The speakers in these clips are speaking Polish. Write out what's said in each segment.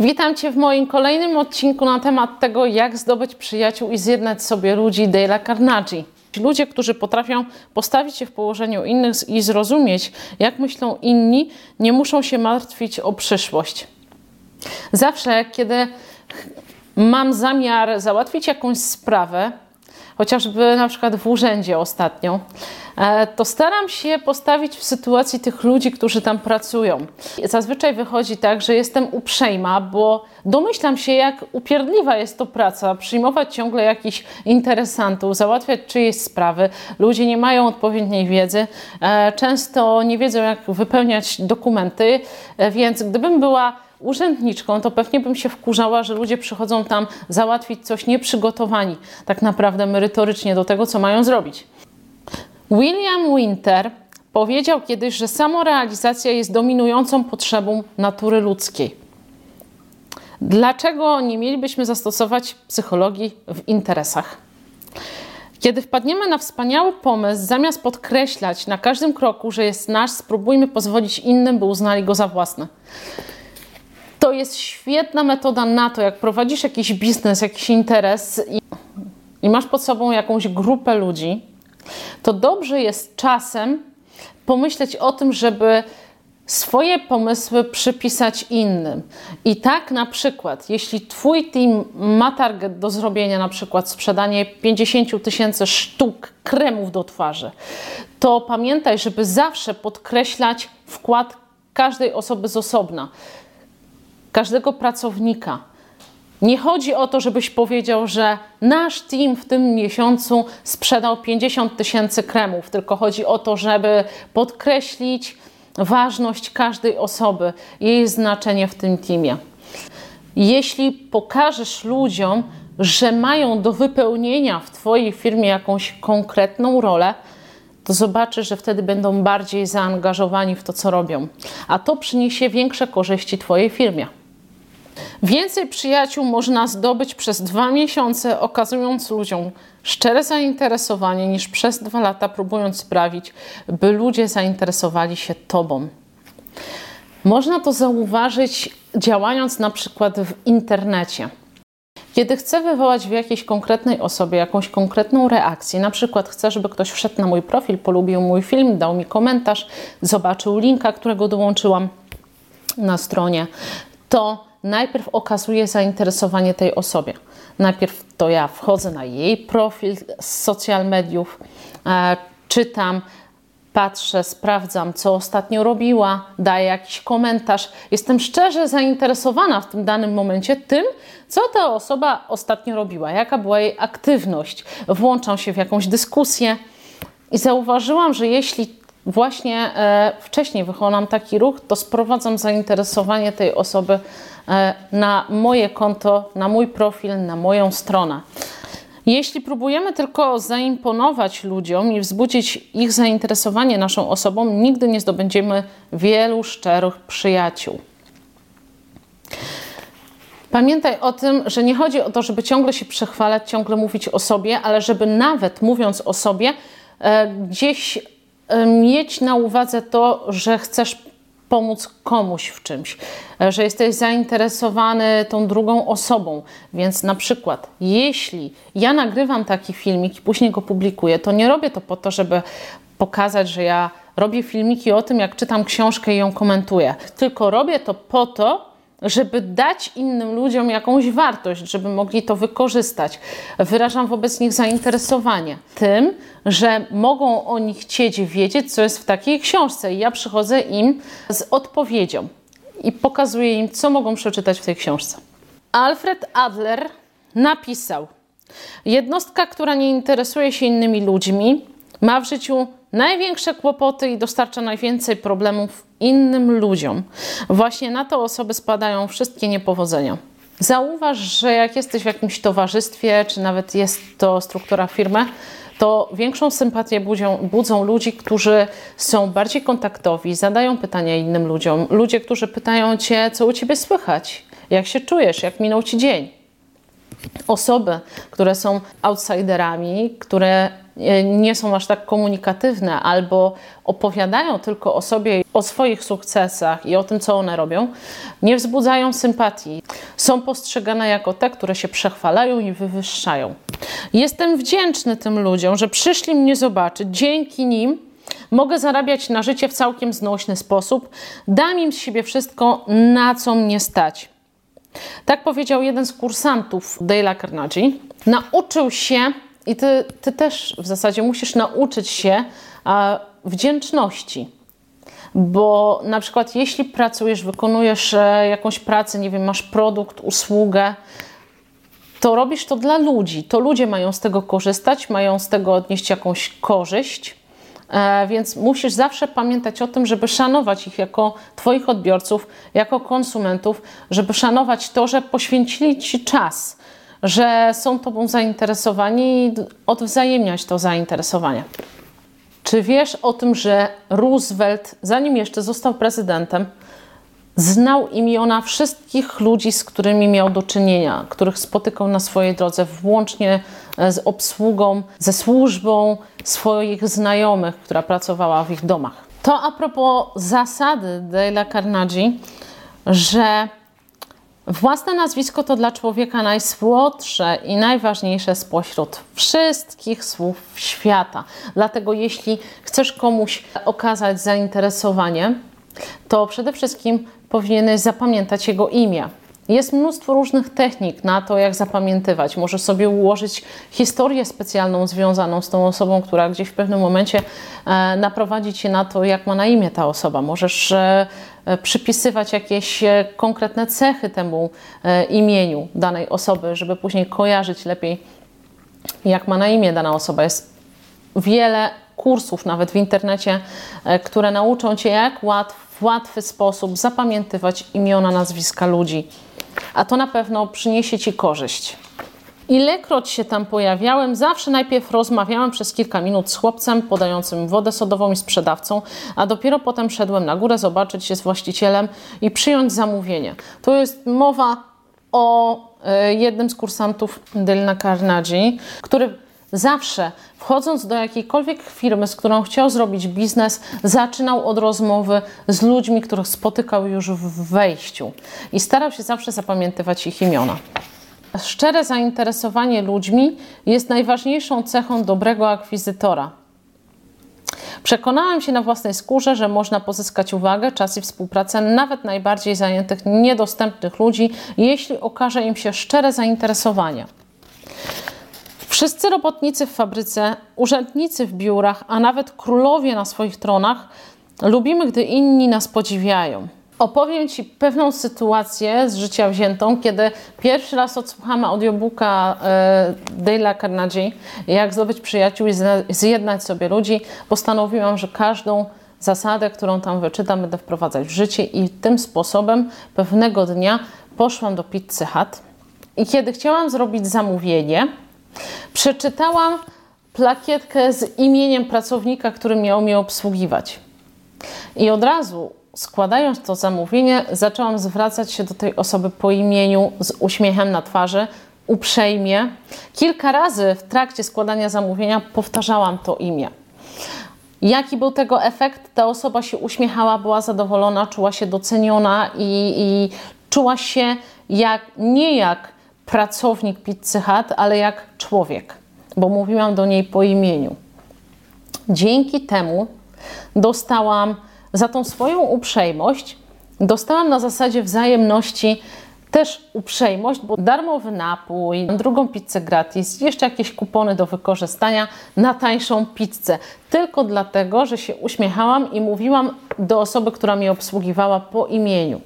Witam Cię w moim kolejnym odcinku na temat tego, jak zdobyć przyjaciół i zjednać sobie ludzi Dale'a Carnegie. Ludzie, którzy potrafią postawić się w położeniu innych i zrozumieć, jak myślą inni, nie muszą się martwić o przyszłość. Zawsze, kiedy mam zamiar załatwić jakąś sprawę, chociażby na przykład w urzędzie ostatnio, e, to staram się postawić w sytuacji tych ludzi, którzy tam pracują. Zazwyczaj wychodzi tak, że jestem uprzejma, bo domyślam się, jak upierdliwa jest to praca, przyjmować ciągle jakichś interesantów, załatwiać czyjeś sprawy. Ludzie nie mają odpowiedniej wiedzy, e, często nie wiedzą, jak wypełniać dokumenty, e, więc gdybym była urzędniczką, to pewnie bym się wkurzała, że ludzie przychodzą tam załatwić coś nieprzygotowani, tak naprawdę merytorycznie do tego, co mają zrobić. William Winter powiedział kiedyś, że samorealizacja jest dominującą potrzebą natury ludzkiej. Dlaczego nie mielibyśmy zastosować psychologii w interesach? Kiedy wpadniemy na wspaniały pomysł, zamiast podkreślać na każdym kroku, że jest nasz, spróbujmy pozwolić innym, by uznali go za własny. To jest świetna metoda na to, jak prowadzisz jakiś biznes, jakiś interes i, i masz pod sobą jakąś grupę ludzi, to dobrze jest czasem pomyśleć o tym, żeby swoje pomysły przypisać innym. I tak na przykład, jeśli Twój team ma target do zrobienia, na przykład sprzedanie 50 tysięcy sztuk kremów do twarzy, to pamiętaj, żeby zawsze podkreślać wkład każdej osoby z osobna każdego pracownika. Nie chodzi o to, żebyś powiedział, że nasz team w tym miesiącu sprzedał 50 tysięcy kremów, tylko chodzi o to, żeby podkreślić ważność każdej osoby, jej znaczenie w tym teamie. Jeśli pokażesz ludziom, że mają do wypełnienia w Twojej firmie jakąś konkretną rolę, to zobaczysz, że wtedy będą bardziej zaangażowani w to, co robią, a to przyniesie większe korzyści Twojej firmie. Więcej przyjaciół można zdobyć przez dwa miesiące, okazując ludziom szczere zainteresowanie, niż przez dwa lata próbując sprawić, by ludzie zainteresowali się Tobą. Można to zauważyć działając na przykład w internecie. Kiedy chcę wywołać w jakiejś konkretnej osobie jakąś konkretną reakcję, na przykład chcę, żeby ktoś wszedł na mój profil, polubił mój film, dał mi komentarz, zobaczył linka, którego dołączyłam na stronie, to najpierw okazuje zainteresowanie tej osobie. Najpierw to ja wchodzę na jej profil z social mediów, e, czytam, patrzę, sprawdzam, co ostatnio robiła, daję jakiś komentarz. Jestem szczerze zainteresowana w tym danym momencie tym, co ta osoba ostatnio robiła, jaka była jej aktywność. Włączam się w jakąś dyskusję i zauważyłam, że jeśli właśnie e, wcześniej wykonam taki ruch, to sprowadzam zainteresowanie tej osoby e, na moje konto, na mój profil, na moją stronę. Jeśli próbujemy tylko zaimponować ludziom i wzbudzić ich zainteresowanie naszą osobą, nigdy nie zdobędziemy wielu szczerych przyjaciół. Pamiętaj o tym, że nie chodzi o to, żeby ciągle się przechwalać, ciągle mówić o sobie, ale żeby nawet mówiąc o sobie, e, gdzieś mieć na uwadze to, że chcesz pomóc komuś w czymś, e, że jesteś zainteresowany tą drugą osobą. Więc na przykład, jeśli ja nagrywam taki filmik i później go publikuję, to nie robię to po to, żeby pokazać, że ja robię filmiki o tym, jak czytam książkę i ją komentuję, tylko robię to po to, żeby dać innym ludziom jakąś wartość, żeby mogli to wykorzystać. Wyrażam wobec nich zainteresowanie tym, że mogą oni chcieć wiedzieć, co jest w takiej książce. I ja przychodzę im z odpowiedzią i pokazuję im, co mogą przeczytać w tej książce. Alfred Adler napisał: Jednostka, która nie interesuje się innymi ludźmi, ma w życiu największe kłopoty i dostarcza najwięcej problemów innym ludziom. Właśnie na te osoby spadają wszystkie niepowodzenia. Zauważ, że jak jesteś w jakimś towarzystwie, czy nawet jest to struktura firmy, to większą sympatię budzą, budzą ludzi, którzy są bardziej kontaktowi, zadają pytania innym ludziom. Ludzie, którzy pytają cię, co u ciebie słychać, jak się czujesz, jak minął ci dzień. Osoby, które są outsiderami, które nie są aż tak komunikatywne albo opowiadają tylko o sobie, o swoich sukcesach i o tym, co one robią, nie wzbudzają sympatii. Są postrzegane jako te, które się przechwalają i wywyższają. Jestem wdzięczny tym ludziom, że przyszli mnie zobaczyć. Dzięki nim mogę zarabiać na życie w całkiem znośny sposób. Dam im z siebie wszystko, na co mnie stać. Tak powiedział jeden z kursantów Dale'a Carnegie. Nauczył się, i ty, ty też w zasadzie musisz nauczyć się a, wdzięczności. Bo na przykład, jeśli pracujesz, wykonujesz e, jakąś pracę, nie wiem, masz produkt, usługę, to robisz to dla ludzi. To ludzie mają z tego korzystać, mają z tego odnieść jakąś korzyść. E, więc musisz zawsze pamiętać o tym, żeby szanować ich jako Twoich odbiorców, jako konsumentów, żeby szanować to, że poświęcili Ci czas, że są Tobą zainteresowani i odwzajemniać to zainteresowanie. Czy wiesz o tym, że Roosevelt, zanim jeszcze został prezydentem, znał imiona wszystkich ludzi, z którymi miał do czynienia, których spotykał na swojej drodze, włącznie e, z obsługą, ze służbą swoich znajomych, która pracowała w ich domach. To a propos zasady Dale'a Carnegie, że własne nazwisko to dla człowieka najsłodsze i najważniejsze spośród wszystkich słów świata. Dlatego jeśli chcesz komuś okazać zainteresowanie, to przede wszystkim powinieneś zapamiętać jego imię. Jest mnóstwo różnych technik na to, jak zapamiętywać. Możesz sobie ułożyć historię specjalną związaną z tą osobą, która gdzieś w pewnym momencie e, naprowadzi cię na to, jak ma na imię ta osoba. Możesz e, przypisywać jakieś e, konkretne cechy temu e, imieniu danej osoby, żeby później kojarzyć lepiej, jak ma na imię dana osoba. Jest wiele kursów, nawet w internecie, e, które nauczą cię, jak łatwo w łatwy sposób zapamiętywać imiona, nazwiska ludzi, a to na pewno przyniesie Ci korzyść. Ilekroć się tam pojawiałem, zawsze najpierw rozmawiałem przez kilka minut z chłopcem podającym wodę sodową i sprzedawcą, a dopiero potem szedłem na górę zobaczyć się z właścicielem i przyjąć zamówienie. To jest mowa o e, jednym z kursantów Dylna Carnegie, który zawsze wchodząc do jakiejkolwiek firmy, z którą chciał zrobić biznes, zaczynał od rozmowy z ludźmi, których spotykał już w wejściu i starał się zawsze zapamiętywać ich imiona. Szczere zainteresowanie ludźmi jest najważniejszą cechą dobrego akwizytora. Przekonałem się na własnej skórze, że można pozyskać uwagę, czas i współpracę nawet najbardziej zajętych, niedostępnych ludzi, jeśli okaże im się szczere zainteresowanie. Wszyscy robotnicy w fabryce, urzędnicy w biurach, a nawet królowie na swoich tronach lubimy, gdy inni nas podziwiają. Opowiem Ci pewną sytuację z życia wziętą, kiedy pierwszy raz odsłuchamy audiobooka e, Dale'a Carnegie, jak zdobyć przyjaciół i zjednać sobie ludzi. Postanowiłam, że każdą zasadę, którą tam wyczytam, będę wprowadzać w życie i tym sposobem pewnego dnia poszłam do Pizzy Hut i kiedy chciałam zrobić zamówienie, Przeczytałam plakietkę z imieniem pracownika, który miał mnie obsługiwać. I od razu, składając to zamówienie, zaczęłam zwracać się do tej osoby po imieniu z uśmiechem na twarzy, uprzejmie. Kilka razy w trakcie składania zamówienia powtarzałam to imię. Jaki był tego efekt? Ta osoba się uśmiechała, była zadowolona, czuła się doceniona i, i czuła się jak, nie jak pracownik Pizzy Hut, ale jak człowiek, bo mówiłam do niej po imieniu. Dzięki temu dostałam za tą swoją uprzejmość, dostałam na zasadzie wzajemności też uprzejmość, bo darmowy napój, drugą pizzę gratis, jeszcze jakieś kupony do wykorzystania na tańszą pizzę. Tylko dlatego, że się uśmiechałam i mówiłam do osoby, która mnie obsługiwała po imieniu.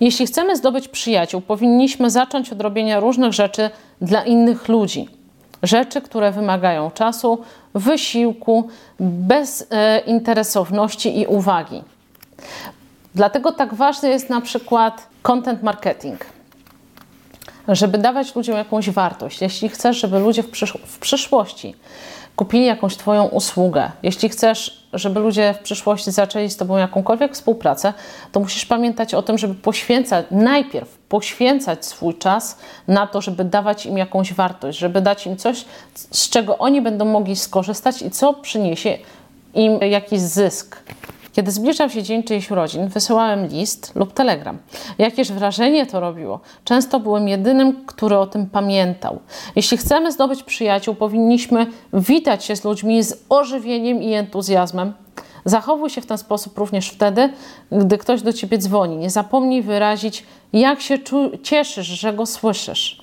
Jeśli chcemy zdobyć przyjaciół, powinniśmy zacząć od robienia różnych rzeczy dla innych ludzi. Rzeczy, które wymagają czasu, wysiłku, bezinteresowności i uwagi. Dlatego tak ważny jest na przykład content marketing żeby dawać ludziom jakąś wartość. Jeśli chcesz, żeby ludzie w, przysz w, przyszłości kupili jakąś Twoją usługę, jeśli chcesz, żeby ludzie w przyszłości zaczęli z Tobą jakąkolwiek współpracę, to musisz pamiętać o tym, żeby poświęcać najpierw poświęcać swój czas na to, żeby dawać im jakąś wartość, żeby dać im coś, z czego oni będą mogli skorzystać i co przyniesie im jakiś zysk. Kiedy zbliżał się dzień czyichś urodzin, wysyłałem list lub telegram. Jakież wrażenie to robiło. Często byłem jedynym, który o tym pamiętał. Jeśli chcemy zdobyć przyjaciół, powinniśmy witać się z ludźmi z ożywieniem i entuzjazmem. Zachowuj się w ten sposób również wtedy, gdy ktoś do ciebie dzwoni. Nie zapomnij wyrazić, jak się cieszysz, że go słyszysz.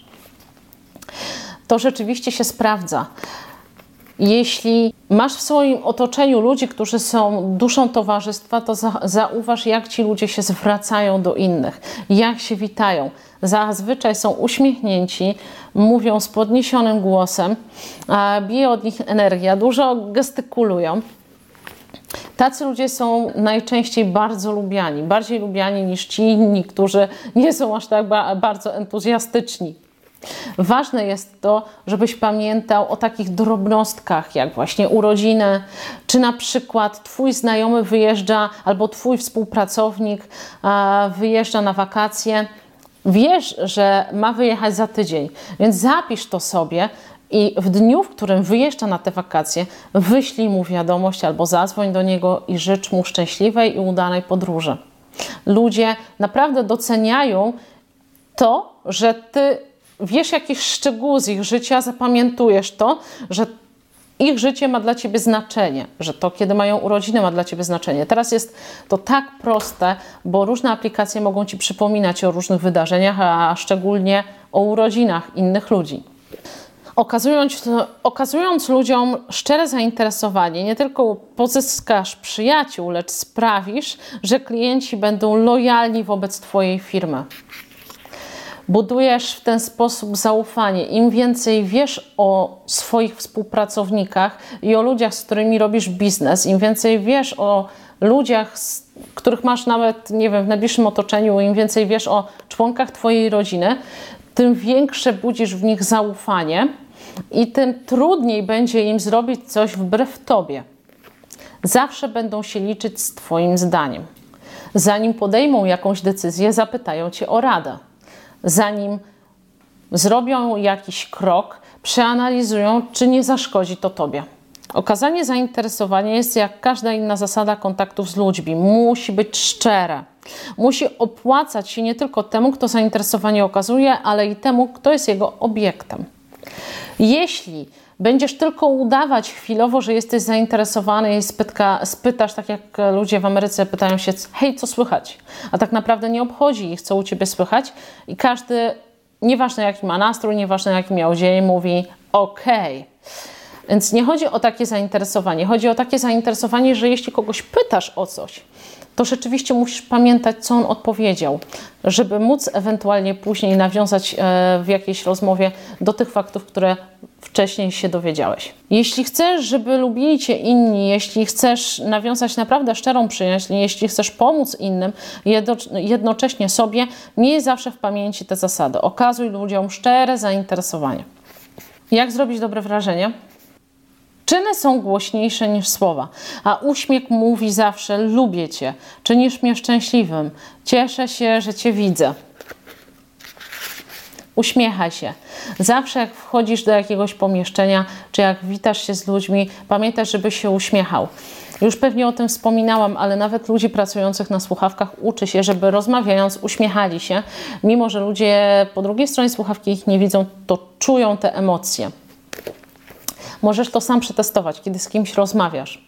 To rzeczywiście się sprawdza. Jeśli masz w swoim otoczeniu ludzi, którzy są duszą towarzystwa, to za, zauważ, jak ci ludzie się zwracają do innych, jak się witają. Zazwyczaj są uśmiechnięci, mówią z podniesionym głosem, bije od nich energia, dużo gestykulują. Tacy ludzie są najczęściej bardzo lubiani, bardziej lubiani niż ci inni, którzy nie są aż tak bardzo entuzjastyczni. Ważne jest to, żebyś pamiętał o takich drobnostkach, jak właśnie urodziny, czy na przykład Twój znajomy wyjeżdża albo Twój współpracownik wyjeżdża na wakacje. Wiesz, że ma wyjechać za tydzień, więc zapisz to sobie i w dniu, w którym wyjeżdża na te wakacje, wyślij mu wiadomość albo zadzwoń do niego i życz mu szczęśliwej i udanej podróży. Ludzie naprawdę doceniają to, że ty wiesz jakiś szczegół z ich życia, zapamiętujesz to, że ich życie ma dla ciebie znaczenie, że to, kiedy mają urodziny, ma dla ciebie znaczenie. Teraz jest to tak proste, bo różne aplikacje mogą ci przypominać o różnych wydarzeniach, a szczególnie o urodzinach innych ludzi. Okazując, okazując ludziom szczere zainteresowanie, nie tylko pozyskasz przyjaciół, lecz sprawisz, że klienci będą lojalni wobec Twojej firmy. Budujesz w ten sposób zaufanie. Im więcej wiesz o swoich współpracownikach i o ludziach, z którymi robisz biznes, im więcej wiesz o ludziach, których masz nawet, nie wiem, w najbliższym otoczeniu, im więcej wiesz o członkach Twojej rodziny, tym większe budzisz w nich zaufanie i tym trudniej będzie im zrobić coś wbrew Tobie. Zawsze będą się liczyć z Twoim zdaniem. Zanim podejmą jakąś decyzję, zapytają Cię o radę zanim zrobią jakiś krok, przeanalizują, czy nie zaszkodzi to Tobie. Okazanie zainteresowania jest jak każda inna zasada kontaktów z ludźmi. Musi być szczere. Musi opłacać się nie tylko temu, kto zainteresowanie okazuje, ale i temu, kto jest jego obiektem. Jeśli będziesz tylko udawać chwilowo, że jesteś zainteresowany i spytka, spytasz, tak jak ludzie w Ameryce pytają się, hej, co słychać? A tak naprawdę nie obchodzi ich, co u ciebie słychać i każdy, nieważne jaki ma nastrój, nieważne jaki miał dzień, mówi okej. Okay. Więc nie chodzi o takie zainteresowanie. Chodzi o takie zainteresowanie, że jeśli kogoś pytasz o coś, to rzeczywiście musisz pamiętać, co on odpowiedział, żeby móc ewentualnie później nawiązać e, w jakiejś rozmowie do tych faktów, które wcześniej się dowiedziałeś. Jeśli chcesz, żeby lubili Cię inni, jeśli chcesz nawiązać naprawdę szczerą przyjaźń, jeśli chcesz pomóc innym, jednocześnie sobie, miej zawsze w pamięci te zasady. Okazuj ludziom szczere zainteresowanie. Jak zrobić dobre wrażenie? Czyny są głośniejsze niż słowa, a uśmiech mówi zawsze: Lubię cię, czynisz mnie szczęśliwym, cieszę się, że cię widzę. Uśmiechaj się. Zawsze jak wchodzisz do jakiegoś pomieszczenia, czy jak witasz się z ludźmi, pamiętaj, żeby się uśmiechał. Już pewnie o tym wspominałam, ale nawet ludzi pracujących na słuchawkach uczy się, żeby rozmawiając uśmiechali się, mimo że ludzie po drugiej stronie słuchawki ich nie widzą, to czują te emocje. Możesz to sam przetestować, kiedy z kimś rozmawiasz.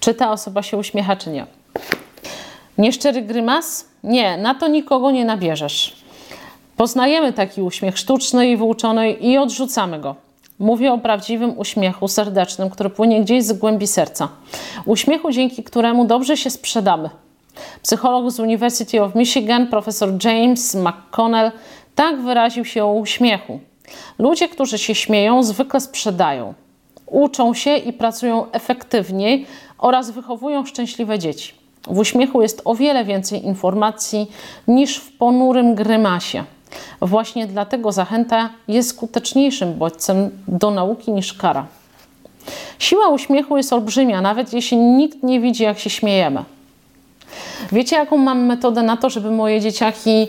Czy ta osoba się uśmiecha, czy nie. Nieszczery grymas? Nie, na to nikogo nie nabierzesz. Poznajemy taki uśmiech sztuczny i wyuczony i odrzucamy go. Mówię o prawdziwym uśmiechu serdecznym, który płynie gdzieś z głębi serca. Uśmiechu, dzięki któremu dobrze się sprzedamy. Psycholog z University of Michigan, profesor James McConnell, tak wyraził się o uśmiechu. Ludzie, którzy się śmieją, zwykle sprzedają, uczą się i pracują efektywniej oraz wychowują szczęśliwe dzieci. W uśmiechu jest o wiele więcej informacji niż w ponurym grymasie. Właśnie dlatego zachęta jest skuteczniejszym bodźcem do nauki niż kara. Siła uśmiechu jest olbrzymia, nawet jeśli nikt nie widzi, jak się śmiejemy. Wiecie, jaką mam metodę na to, żeby moje dzieciaki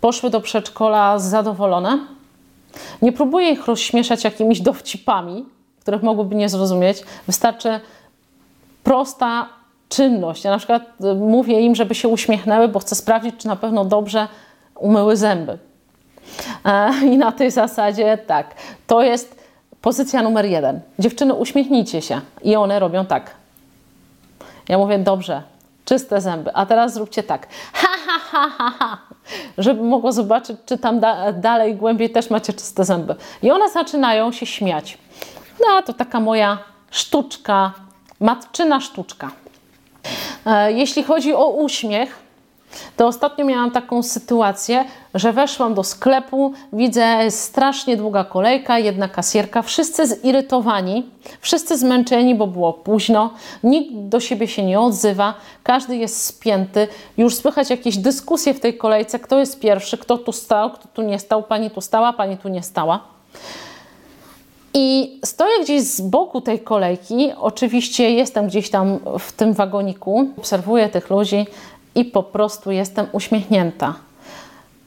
poszły do przedszkola zadowolone. Nie próbuję ich rozśmieszać jakimiś dowcipami, których mogłyby nie zrozumieć. Wystarczy prosta czynność. Ja na przykład y, mówię im, żeby się uśmiechnęły, bo chcę sprawdzić, czy na pewno dobrze umyły zęby. E, I na tej zasadzie tak, to jest pozycja numer jeden. Dziewczyny, uśmiechnijcie się. I one robią tak. Ja mówię, dobrze, czyste zęby. A teraz zróbcie tak. Ha, ha, ha, ha, ha. Żeby mogło zobaczyć, czy tam da dalej, głębiej też macie czyste zęby. I one zaczynają się śmiać. No, to taka moja sztuczka, matczyna sztuczka. E, jeśli chodzi o uśmiech, to ostatnio miałam taką sytuację, że weszłam do sklepu, widzę strasznie długa kolejka, jedna kasjerka, wszyscy zirytowani, wszyscy zmęczeni, bo było późno, nikt do siebie się nie odzywa, każdy jest spięty, już słychać jakieś dyskusje w tej kolejce, kto jest pierwszy, kto tu stał, kto tu nie stał, pani tu stała, pani tu nie stała. I stoję gdzieś z boku tej kolejki, oczywiście jestem gdzieś tam w tym wagoniku, obserwuję tych ludzi i po prostu jestem uśmiechnięta.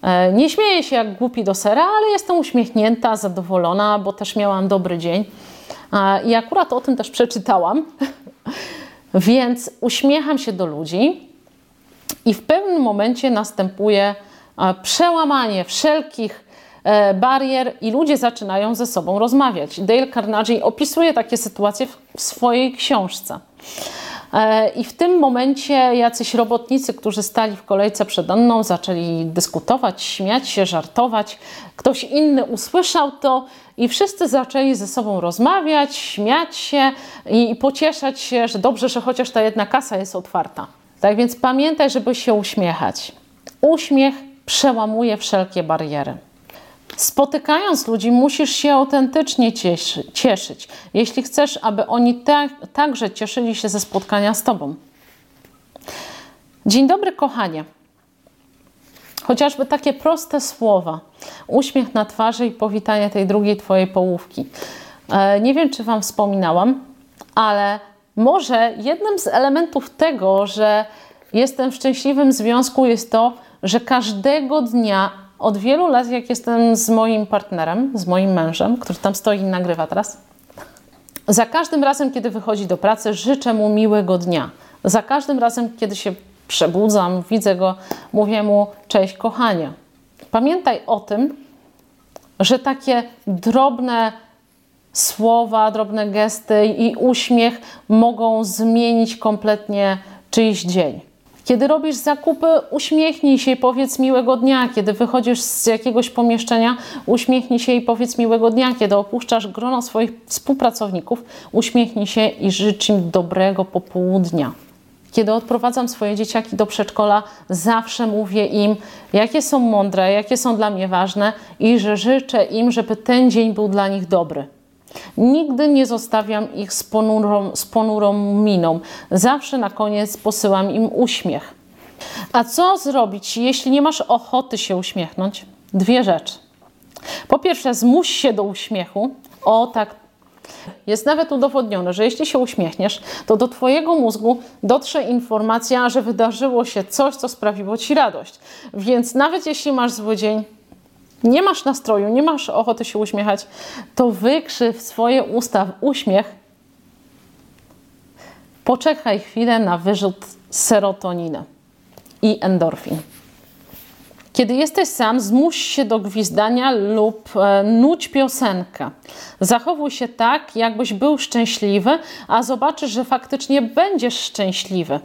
E, nie śmieję się jak głupi do sera, ale jestem uśmiechnięta, zadowolona, bo też miałam dobry dzień. I akurat o tym też przeczytałam, więc uśmiecham się do ludzi i w pewnym momencie następuje e, przełamanie wszelkich E, barier i ludzie zaczynają ze sobą rozmawiać. Dale Carnegie opisuje takie sytuacje w swojej książce. E, I w tym momencie jacyś robotnicy, którzy stali w kolejce przed mną, zaczęli dyskutować, śmiać się, żartować. Ktoś inny usłyszał to i wszyscy zaczęli ze sobą rozmawiać, śmiać się i pocieszać się, że dobrze, że chociaż ta jedna kasa jest otwarta. Tak więc pamiętaj, żeby się uśmiechać. Uśmiech przełamuje wszelkie bariery. Spotykając ludzi, musisz się autentycznie cieszy, cieszyć, jeśli chcesz, aby oni tak, także cieszyli się ze spotkania z Tobą. Dzień dobry, kochanie. Chociażby takie proste słowa, uśmiech na twarzy i powitanie tej drugiej Twojej połówki. E, nie wiem, czy Wam wspominałam, ale może jednym z elementów tego, że jestem w szczęśliwym związku, jest to, że każdego dnia od wielu lat, jak jestem z moim partnerem, z moim mężem, który tam stoi i nagrywa teraz, za każdym razem, kiedy wychodzi do pracy, życzę mu miłego dnia. Za każdym razem, kiedy się przebudzam, widzę go, mówię mu cześć, kochanie. Pamiętaj o tym, że takie drobne słowa, drobne gesty i uśmiech mogą zmienić kompletnie czyjś dzień. Kiedy robisz zakupy, uśmiechnij się i powiedz miłego dnia. Kiedy wychodzisz z jakiegoś pomieszczenia, uśmiechnij się i powiedz miłego dnia. Kiedy opuszczasz grono swoich współpracowników, uśmiechnij się i życz im dobrego popołudnia. Kiedy odprowadzam swoje dzieciaki do przedszkola, zawsze mówię im, jakie są mądre, jakie są dla mnie ważne i że życzę im, żeby ten dzień był dla nich dobry. Nigdy nie zostawiam ich z ponurą, z ponurą miną. Zawsze na koniec posyłam im uśmiech. A co zrobić, jeśli nie masz ochoty się uśmiechnąć? Dwie rzeczy. Po pierwsze, zmuś się do uśmiechu. O tak, jest nawet udowodnione, że jeśli się uśmiechniesz, to do Twojego mózgu dotrze informacja, że wydarzyło się coś, co sprawiło Ci radość. Więc nawet jeśli masz zły dzień, nie masz nastroju, nie masz ochoty się uśmiechać, to wykrzyw swoje usta w uśmiech. Poczekaj chwilę na wyrzut serotoniny i endorfin. Kiedy jesteś sam, zmuś się do gwizdania lub e, nudź piosenkę. Zachowuj się tak, jakbyś był szczęśliwy, a zobaczysz, że faktycznie będziesz szczęśliwy.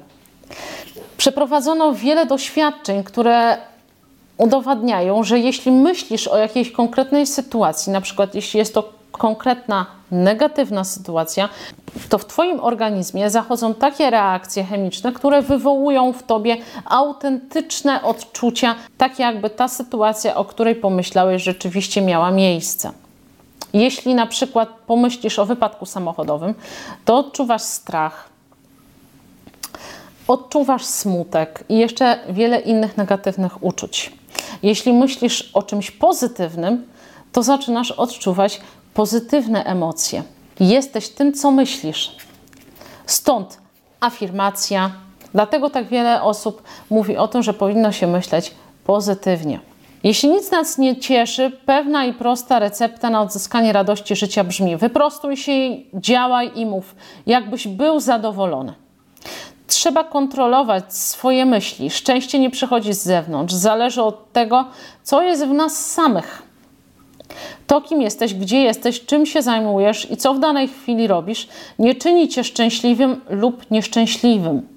Przeprowadzono wiele doświadczeń, które udowadniają, że jeśli myślisz o jakiejś konkretnej sytuacji, na przykład jeśli jest to konkretna negatywna sytuacja, to w Twoim organizmie zachodzą takie reakcje chemiczne, które wywołują w Tobie autentyczne odczucia, tak jakby ta sytuacja, o której pomyślałeś, rzeczywiście miała miejsce. Jeśli na przykład pomyślisz o wypadku samochodowym, to odczuwasz strach, odczuwasz smutek i jeszcze wiele innych negatywnych uczuć. Jeśli myślisz o czymś pozytywnym, to zaczynasz odczuwać pozytywne emocje. Jesteś tym, co myślisz. Stąd afirmacja. Dlatego tak wiele osób mówi o tym, że powinno się myśleć pozytywnie. Jeśli nic nas nie cieszy, pewna i prosta recepta na odzyskanie radości życia brzmi: wyprostuj się, działaj i mów, jakbyś był zadowolony. Trzeba kontrolować swoje myśli. Szczęście nie przychodzi z zewnątrz, zależy od tego, co jest w nas samych. To, kim jesteś, gdzie jesteś, czym się zajmujesz i co w danej chwili robisz, nie czyni cię szczęśliwym lub nieszczęśliwym.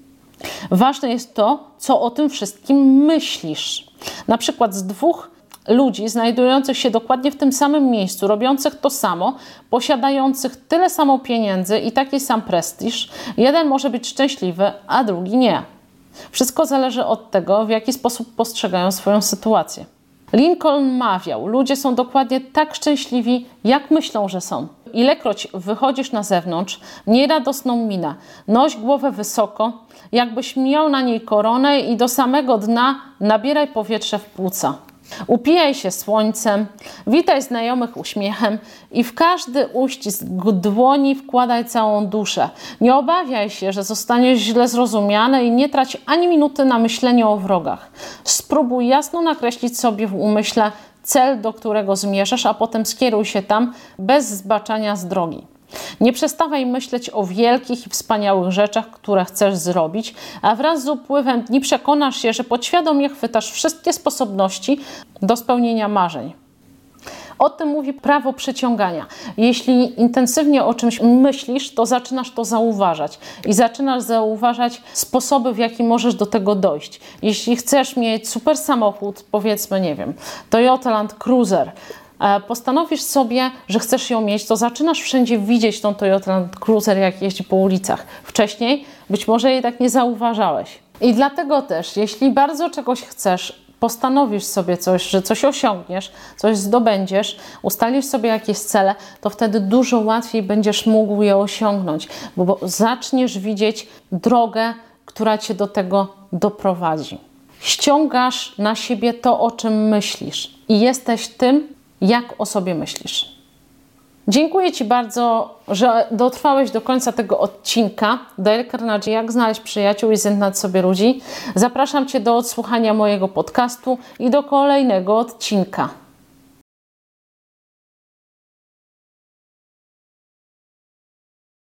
Ważne jest to, co o tym wszystkim myślisz. Na przykład z dwóch ludzi znajdujących się dokładnie w tym samym miejscu, robiących to samo, posiadających tyle samo pieniędzy i taki sam prestiż, jeden może być szczęśliwy, a drugi nie. Wszystko zależy od tego, w jaki sposób postrzegają swoją sytuację. Lincoln mawiał: Ludzie są dokładnie tak szczęśliwi, jak myślą, że są. Ilekroć wychodzisz na zewnątrz, miej radosną minę, noś głowę wysoko, jakbyś miał na niej koronę i do samego dna nabieraj powietrze w płuca. Upijaj się słońcem, witaj znajomych uśmiechem i w każdy uścisk dłoni wkładaj całą duszę. Nie obawiaj się, że zostaniesz źle zrozumiany i nie trać ani minuty na myślenie o wrogach. Spróbuj jasno nakreślić sobie w umyśle cel, do którego zmierzasz, a potem skieruj się tam bez zbaczania z drogi. Nie przestawaj myśleć o wielkich i wspaniałych rzeczach, które chcesz zrobić, a wraz z upływem dni przekonasz się, że podświadomie chwytasz wszystkie sposobności do spełnienia marzeń. O tym mówi prawo przyciągania. Jeśli intensywnie o czymś myślisz, to zaczynasz to zauważać i zaczynasz zauważać sposoby, w jaki możesz do tego dojść. Jeśli chcesz mieć super samochód, powiedzmy, nie wiem, Toyota Land Cruiser, postanowisz sobie, że chcesz ją mieć, to zaczynasz wszędzie widzieć tą Toyota Cruiser, jak jeździ po ulicach. Wcześniej być może jej tak nie zauważałeś. I dlatego też, jeśli bardzo czegoś chcesz, postanowisz sobie coś, że coś osiągniesz, coś zdobędziesz, ustalisz sobie jakieś cele, to wtedy dużo łatwiej będziesz mógł je osiągnąć, bo, bo zaczniesz widzieć drogę, która cię do tego doprowadzi. Ściągasz na siebie to, o czym myślisz, i jesteś tym, jak o sobie myślisz. Dziękuję Ci bardzo, że dotrwałeś do końca tego odcinka. Dale jak znaleźć przyjaciół i znać sobie ludzi. Zapraszam Cię do odsłuchania mojego podcastu i do kolejnego odcinka.